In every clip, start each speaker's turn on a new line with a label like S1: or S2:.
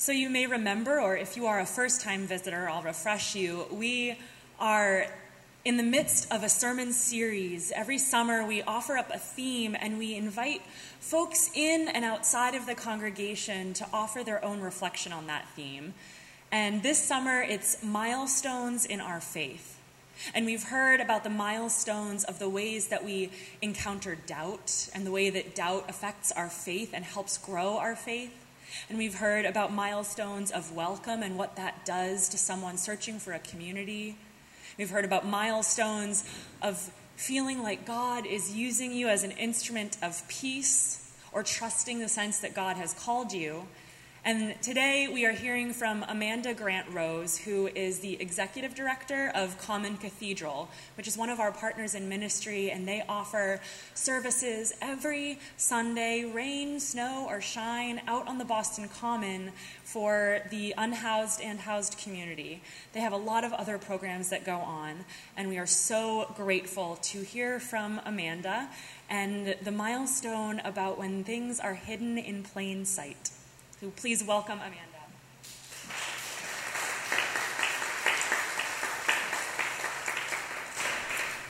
S1: So, you may remember, or if you are a first time visitor, I'll refresh you. We are in the midst of a sermon series. Every summer, we offer up a theme and we invite folks in and outside of the congregation to offer their own reflection on that theme. And this summer, it's milestones in our faith. And we've heard about the milestones of the ways that we encounter doubt and the way that doubt affects our faith and helps grow our faith. And we've heard about milestones of welcome and what that does to someone searching for a community. We've heard about milestones of feeling like God is using you as an instrument of peace or trusting the sense that God has called you. And today we are hearing from Amanda Grant Rose, who is the executive director of Common Cathedral, which is one of our partners in ministry, and they offer services every Sunday, rain, snow, or shine, out on the Boston Common for the unhoused and housed community. They have a lot of other programs that go on, and we are so grateful to hear from Amanda and the milestone about when things are hidden in plain sight. So please welcome Amanda.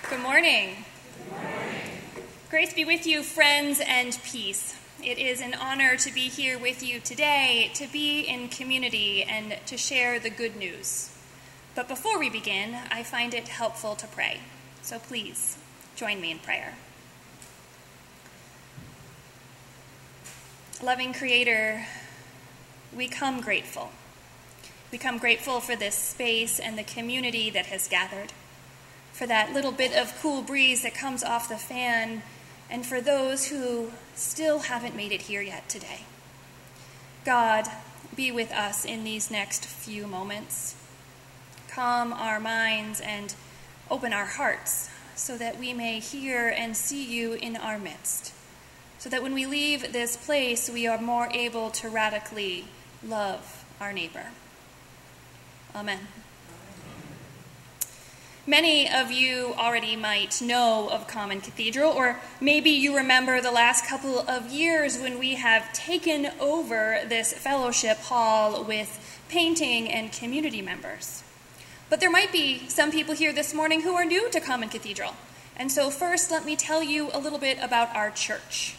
S2: Good morning. Good morning. Grace be with you, friends, and peace. It is an honor to be here with you today, to be in community, and to share the good news. But before we begin, I find it helpful to pray. So please join me in prayer. Loving Creator, we come grateful. We come grateful for this space and the community that has gathered, for that little bit of cool breeze that comes off the fan, and for those who still haven't made it here yet today. God, be with us in these next few moments. Calm our minds and open our hearts so that we may hear and see you in our midst. So that when we leave this place, we are more able to radically love our neighbor. Amen. Many of you already might know of Common Cathedral, or maybe you remember the last couple of years when we have taken over this fellowship hall with painting and community members. But there might be some people here this morning who are new to Common Cathedral. And so, first, let me tell you a little bit about our church.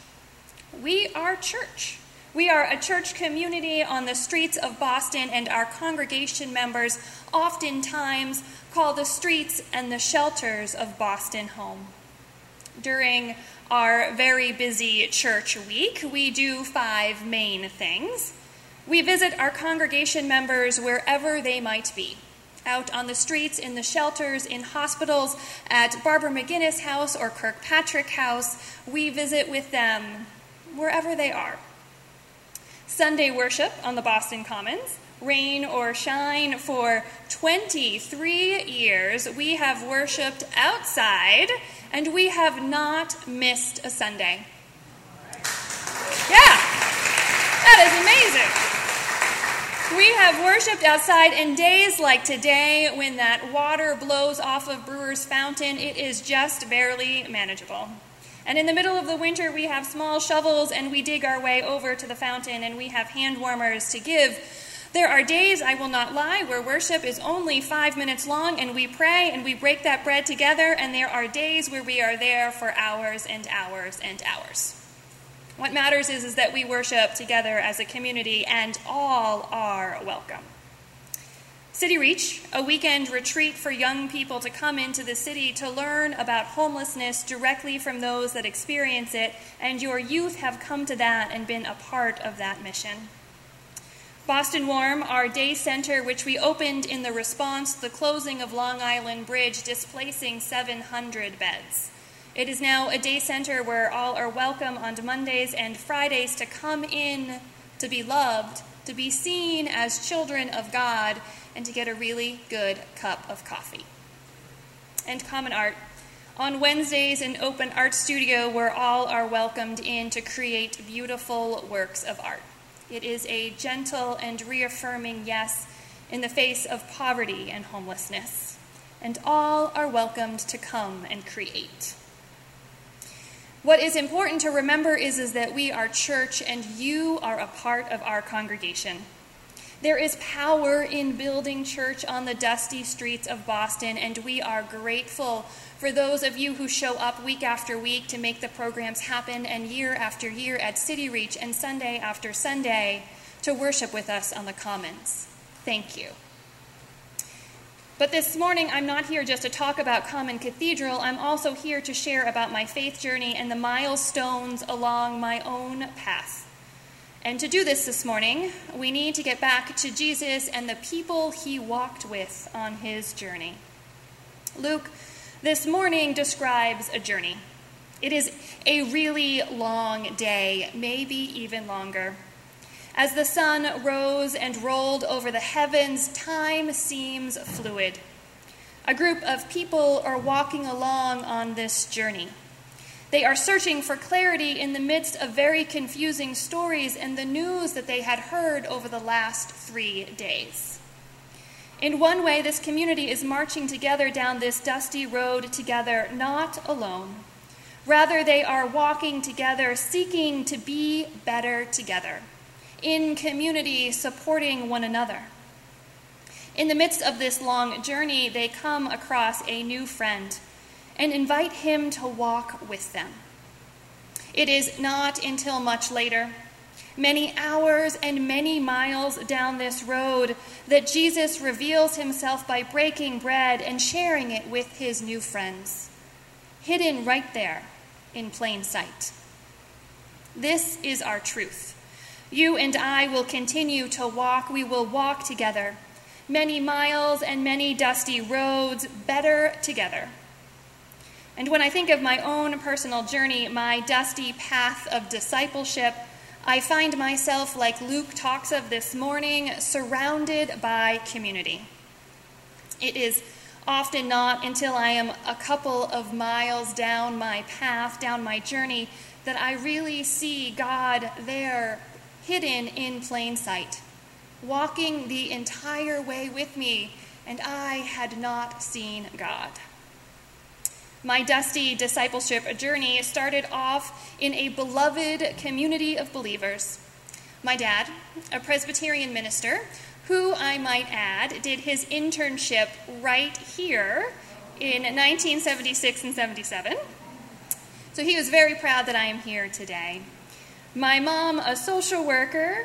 S2: We are church. We are a church community on the streets of Boston, and our congregation members oftentimes call the streets and the shelters of Boston home. During our very busy church week, we do five main things. We visit our congregation members wherever they might be out on the streets, in the shelters, in hospitals, at Barbara McInnis House or Kirkpatrick House. We visit with them wherever they are. Sunday worship on the Boston Commons, rain or shine, for 23 years we have worshiped outside and we have not missed a Sunday. Yeah, that is amazing. We have worshiped outside in days like today when that water blows off of Brewer's Fountain. It is just barely manageable. And in the middle of the winter, we have small shovels and we dig our way over to the fountain and we have hand warmers to give. There are days, I will not lie, where worship is only five minutes long and we pray and we break that bread together, and there are days where we are there for hours and hours and hours. What matters is, is that we worship together as a community and all are welcome. City Reach, a weekend retreat for young people to come into the city to learn about homelessness directly from those that experience it, and your youth have come to that and been a part of that mission. Boston Warm, our day center, which we opened in the response to the closing of Long Island Bridge, displacing 700 beds. It is now a day center where all are welcome on Mondays and Fridays to come in to be loved, to be seen as children of God, and to get a really good cup of coffee. And Common Art. On Wednesdays, an open art studio where all are welcomed in to create beautiful works of art. It is a gentle and reaffirming yes in the face of poverty and homelessness. And all are welcomed to come and create. What is important to remember is, is that we are church and you are a part of our congregation. There is power in building church on the dusty streets of Boston, and we are grateful for those of you who show up week after week to make the programs happen, and year after year at City Reach and Sunday after Sunday to worship with us on the Commons. Thank you. But this morning, I'm not here just to talk about Common Cathedral. I'm also here to share about my faith journey and the milestones along my own path. And to do this this morning, we need to get back to Jesus and the people he walked with on his journey. Luke this morning describes a journey. It is a really long day, maybe even longer. As the sun rose and rolled over the heavens, time seems fluid. A group of people are walking along on this journey. They are searching for clarity in the midst of very confusing stories and the news that they had heard over the last three days. In one way, this community is marching together down this dusty road together, not alone. Rather, they are walking together, seeking to be better together, in community, supporting one another. In the midst of this long journey, they come across a new friend and invite him to walk with them. It is not until much later, many hours and many miles down this road, that Jesus reveals himself by breaking bread and sharing it with his new friends, hidden right there in plain sight. This is our truth. You and I will continue to walk. We will walk together, many miles and many dusty roads, better together. And when I think of my own personal journey, my dusty path of discipleship, I find myself, like Luke talks of this morning, surrounded by community. It is often not until I am a couple of miles down my path, down my journey, that I really see God there, hidden in plain sight, walking the entire way with me, and I had not seen God. My dusty discipleship journey started off in a beloved community of believers. My dad, a Presbyterian minister, who I might add did his internship right here in 1976 and 77. So he was very proud that I am here today. My mom, a social worker,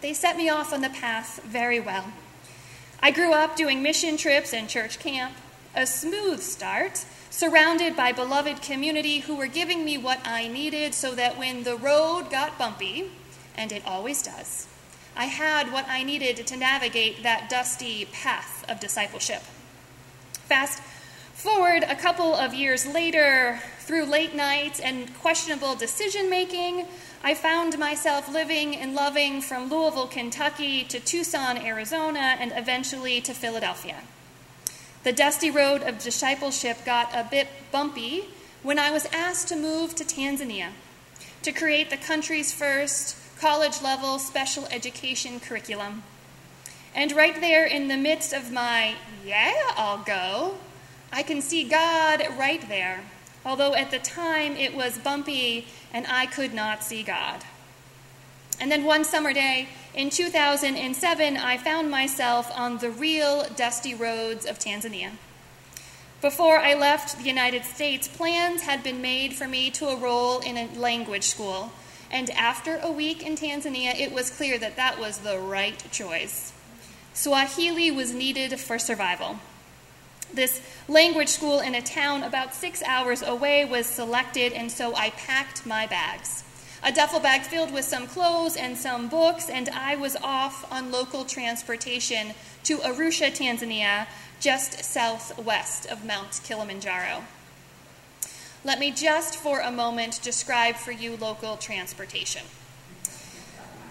S2: they set me off on the path very well. I grew up doing mission trips and church camp, a smooth start surrounded by beloved community who were giving me what I needed so that when the road got bumpy, and it always does, I had what I needed to navigate that dusty path of discipleship. Fast forward a couple of years later, through late nights and questionable decision making, I found myself living and loving from Louisville, Kentucky to Tucson, Arizona, and eventually to Philadelphia. The dusty road of discipleship got a bit bumpy when I was asked to move to Tanzania to create the country's first college level special education curriculum. And right there in the midst of my, yeah, I'll go, I can see God right there, although at the time it was bumpy and I could not see God. And then one summer day in 2007, I found myself on the real dusty roads of Tanzania. Before I left the United States, plans had been made for me to enroll in a language school. And after a week in Tanzania, it was clear that that was the right choice. Swahili was needed for survival. This language school in a town about six hours away was selected, and so I packed my bags a duffel bag filled with some clothes and some books, and I was off on local transportation to Arusha, Tanzania, just southwest of Mount Kilimanjaro. Let me just for a moment describe for you local transportation.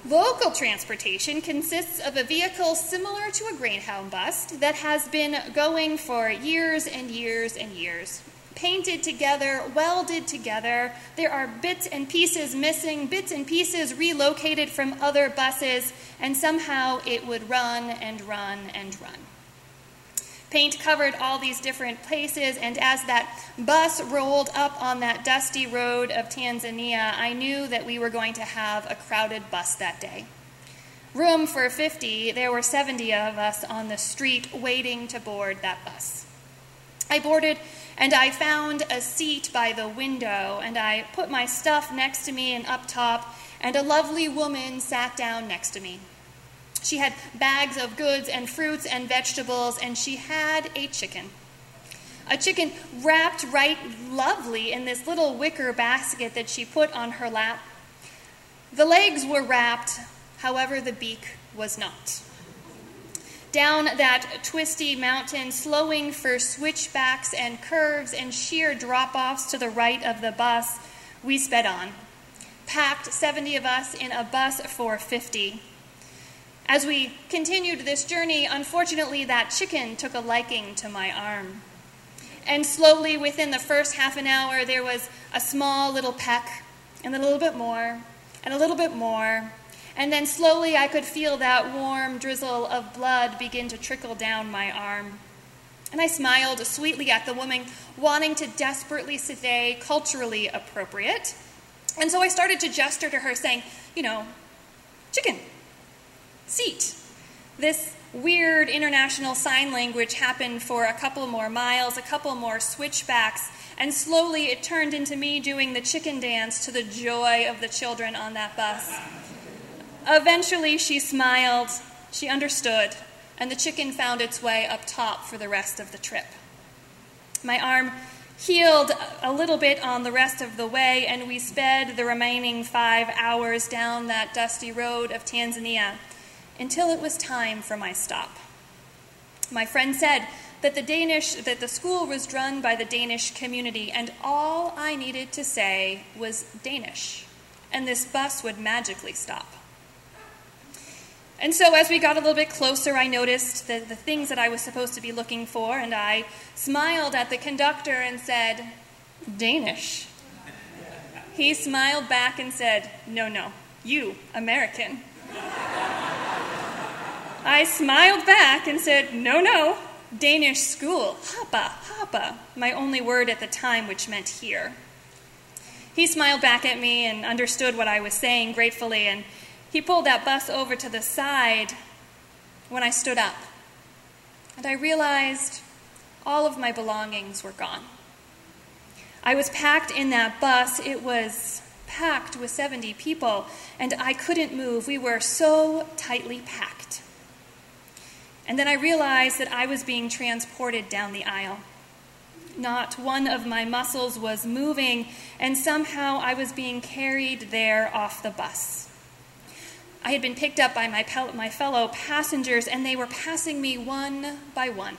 S2: Local transportation consists of a vehicle similar to a Greyhound bus that has been going for years and years and years painted together, welded together. There are bits and pieces missing, bits and pieces relocated from other buses, and somehow it would run and run and run. Paint covered all these different places, and as that bus rolled up on that dusty road of Tanzania, I knew that we were going to have a crowded bus that day. room for 50, there were 70 of us on the street waiting to board that bus. I boarded and I found a seat by the window and I put my stuff next to me and up top, and a lovely woman sat down next to me. She had bags of goods and fruits and vegetables, and she had a chicken. A chicken wrapped right lovely in this little wicker basket that she put on her lap. The legs were wrapped, however, the beak was not. Down that twisty mountain, slowing for switchbacks and curves and sheer drop offs to the right of the bus, we sped on. Packed 70 of us in a bus for 50. As we continued this journey, unfortunately, that chicken took a liking to my arm. And slowly, within the first half an hour, there was a small little peck, and then a little bit more, and a little bit more. And then slowly, I could feel that warm drizzle of blood begin to trickle down my arm. And I smiled sweetly at the woman, wanting to desperately stay culturally appropriate. And so I started to gesture to her, saying, You know, chicken, seat. This weird international sign language happened for a couple more miles, a couple more switchbacks, and slowly it turned into me doing the chicken dance to the joy of the children on that bus. Eventually, she smiled, she understood, and the chicken found its way up top for the rest of the trip. My arm healed a little bit on the rest of the way, and we sped the remaining five hours down that dusty road of Tanzania until it was time for my stop. My friend said that the Danish that the school was run by the Danish community and all I needed to say was Danish and this bus would magically stop. And so, as we got a little bit closer, I noticed the, the things that I was supposed to be looking for, and I smiled at the conductor and said, Danish. He smiled back and said, No, no, you, American. I smiled back and said, No, no, Danish school, hapa, hapa, my only word at the time, which meant here. He smiled back at me and understood what I was saying gratefully, and he pulled that bus over to the side when I stood up. And I realized all of my belongings were gone. I was packed in that bus. It was packed with 70 people, and I couldn't move. We were so tightly packed. And then I realized that I was being transported down the aisle. Not one of my muscles was moving, and somehow I was being carried there off the bus. I had been picked up by my, my fellow passengers, and they were passing me one by one,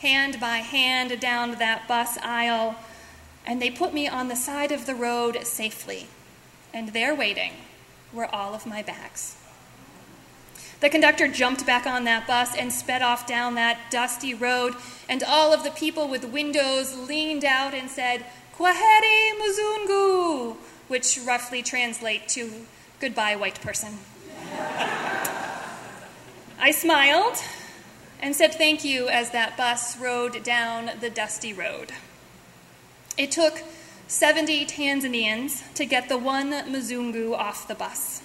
S2: hand by hand down that bus aisle, and they put me on the side of the road safely. And there waiting were all of my bags. The conductor jumped back on that bus and sped off down that dusty road, and all of the people with windows leaned out and said, Kwaheri Mzungu, which roughly translate to goodbye, white person. I smiled and said thank you as that bus rode down the dusty road. It took 70 Tanzanians to get the one Mzungu off the bus.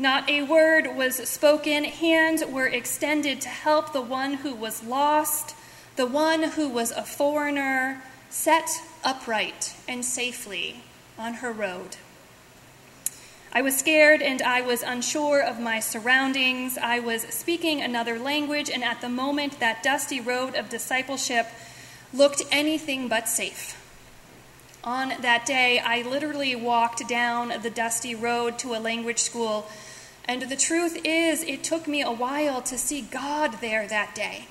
S2: Not a word was spoken. Hands were extended to help the one who was lost, the one who was a foreigner, set upright and safely on her road. I was scared and I was unsure of my surroundings. I was speaking another language, and at the moment, that dusty road of discipleship looked anything but safe. On that day, I literally walked down the dusty road to a language school and the truth is, it took me a while to see God there that day.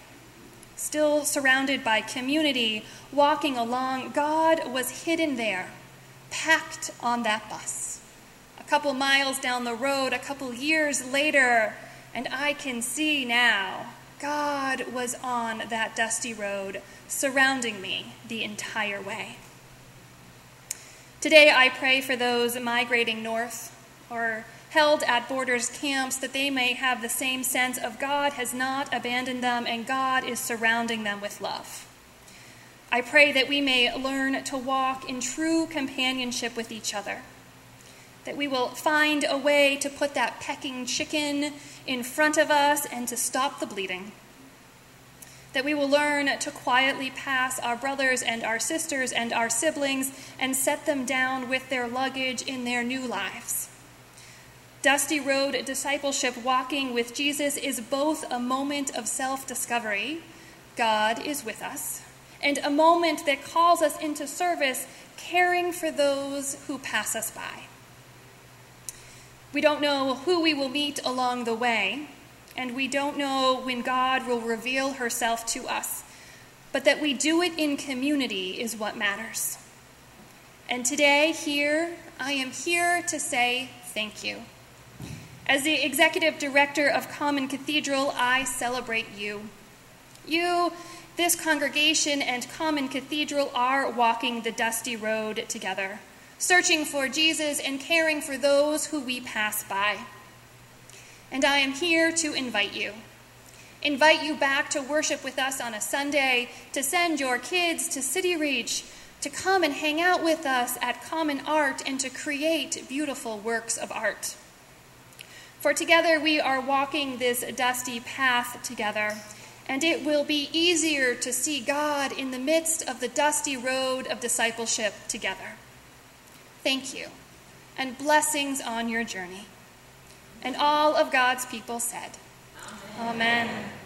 S2: Still surrounded by community, walking along, God was hidden there, packed on that bus. A couple miles down the road, a couple years later, and I can see now, God was on that dusty road, surrounding me the entire way. Today, I pray for those migrating north or held at borders camps that they may have the same sense of God has not abandoned them and God is surrounding them with love. I pray that we may learn to walk in true companionship with each other, that we will find a way to put that pecking chicken in front of us and to stop the bleeding. That we will learn to quietly pass our brothers and our sisters and our siblings and set them down with their luggage in their new lives. Dusty Road discipleship walking with Jesus is both a moment of self discovery, God is with us, and a moment that calls us into service, caring for those who pass us by. We don't know who we will meet along the way, and we don't know when God will reveal herself to us. But that we do it in community is what matters. And today, here, I am here to say thank you. As the executive director of Common Cathedral, I celebrate you. You, this congregation, and Common Cathedral are walking the dusty road together searching for Jesus and caring for those who we pass by. And I am here to invite you. Invite you back to worship with us on a Sunday, to send your kids to City Reach, to come and hang out with us at Common Art, and to create beautiful works of art. For together we are walking this dusty path together, and it will be easier to see God in the midst of the dusty road of discipleship together thank you, and blessings on your journey. And all of God's people said, Amen. Amen.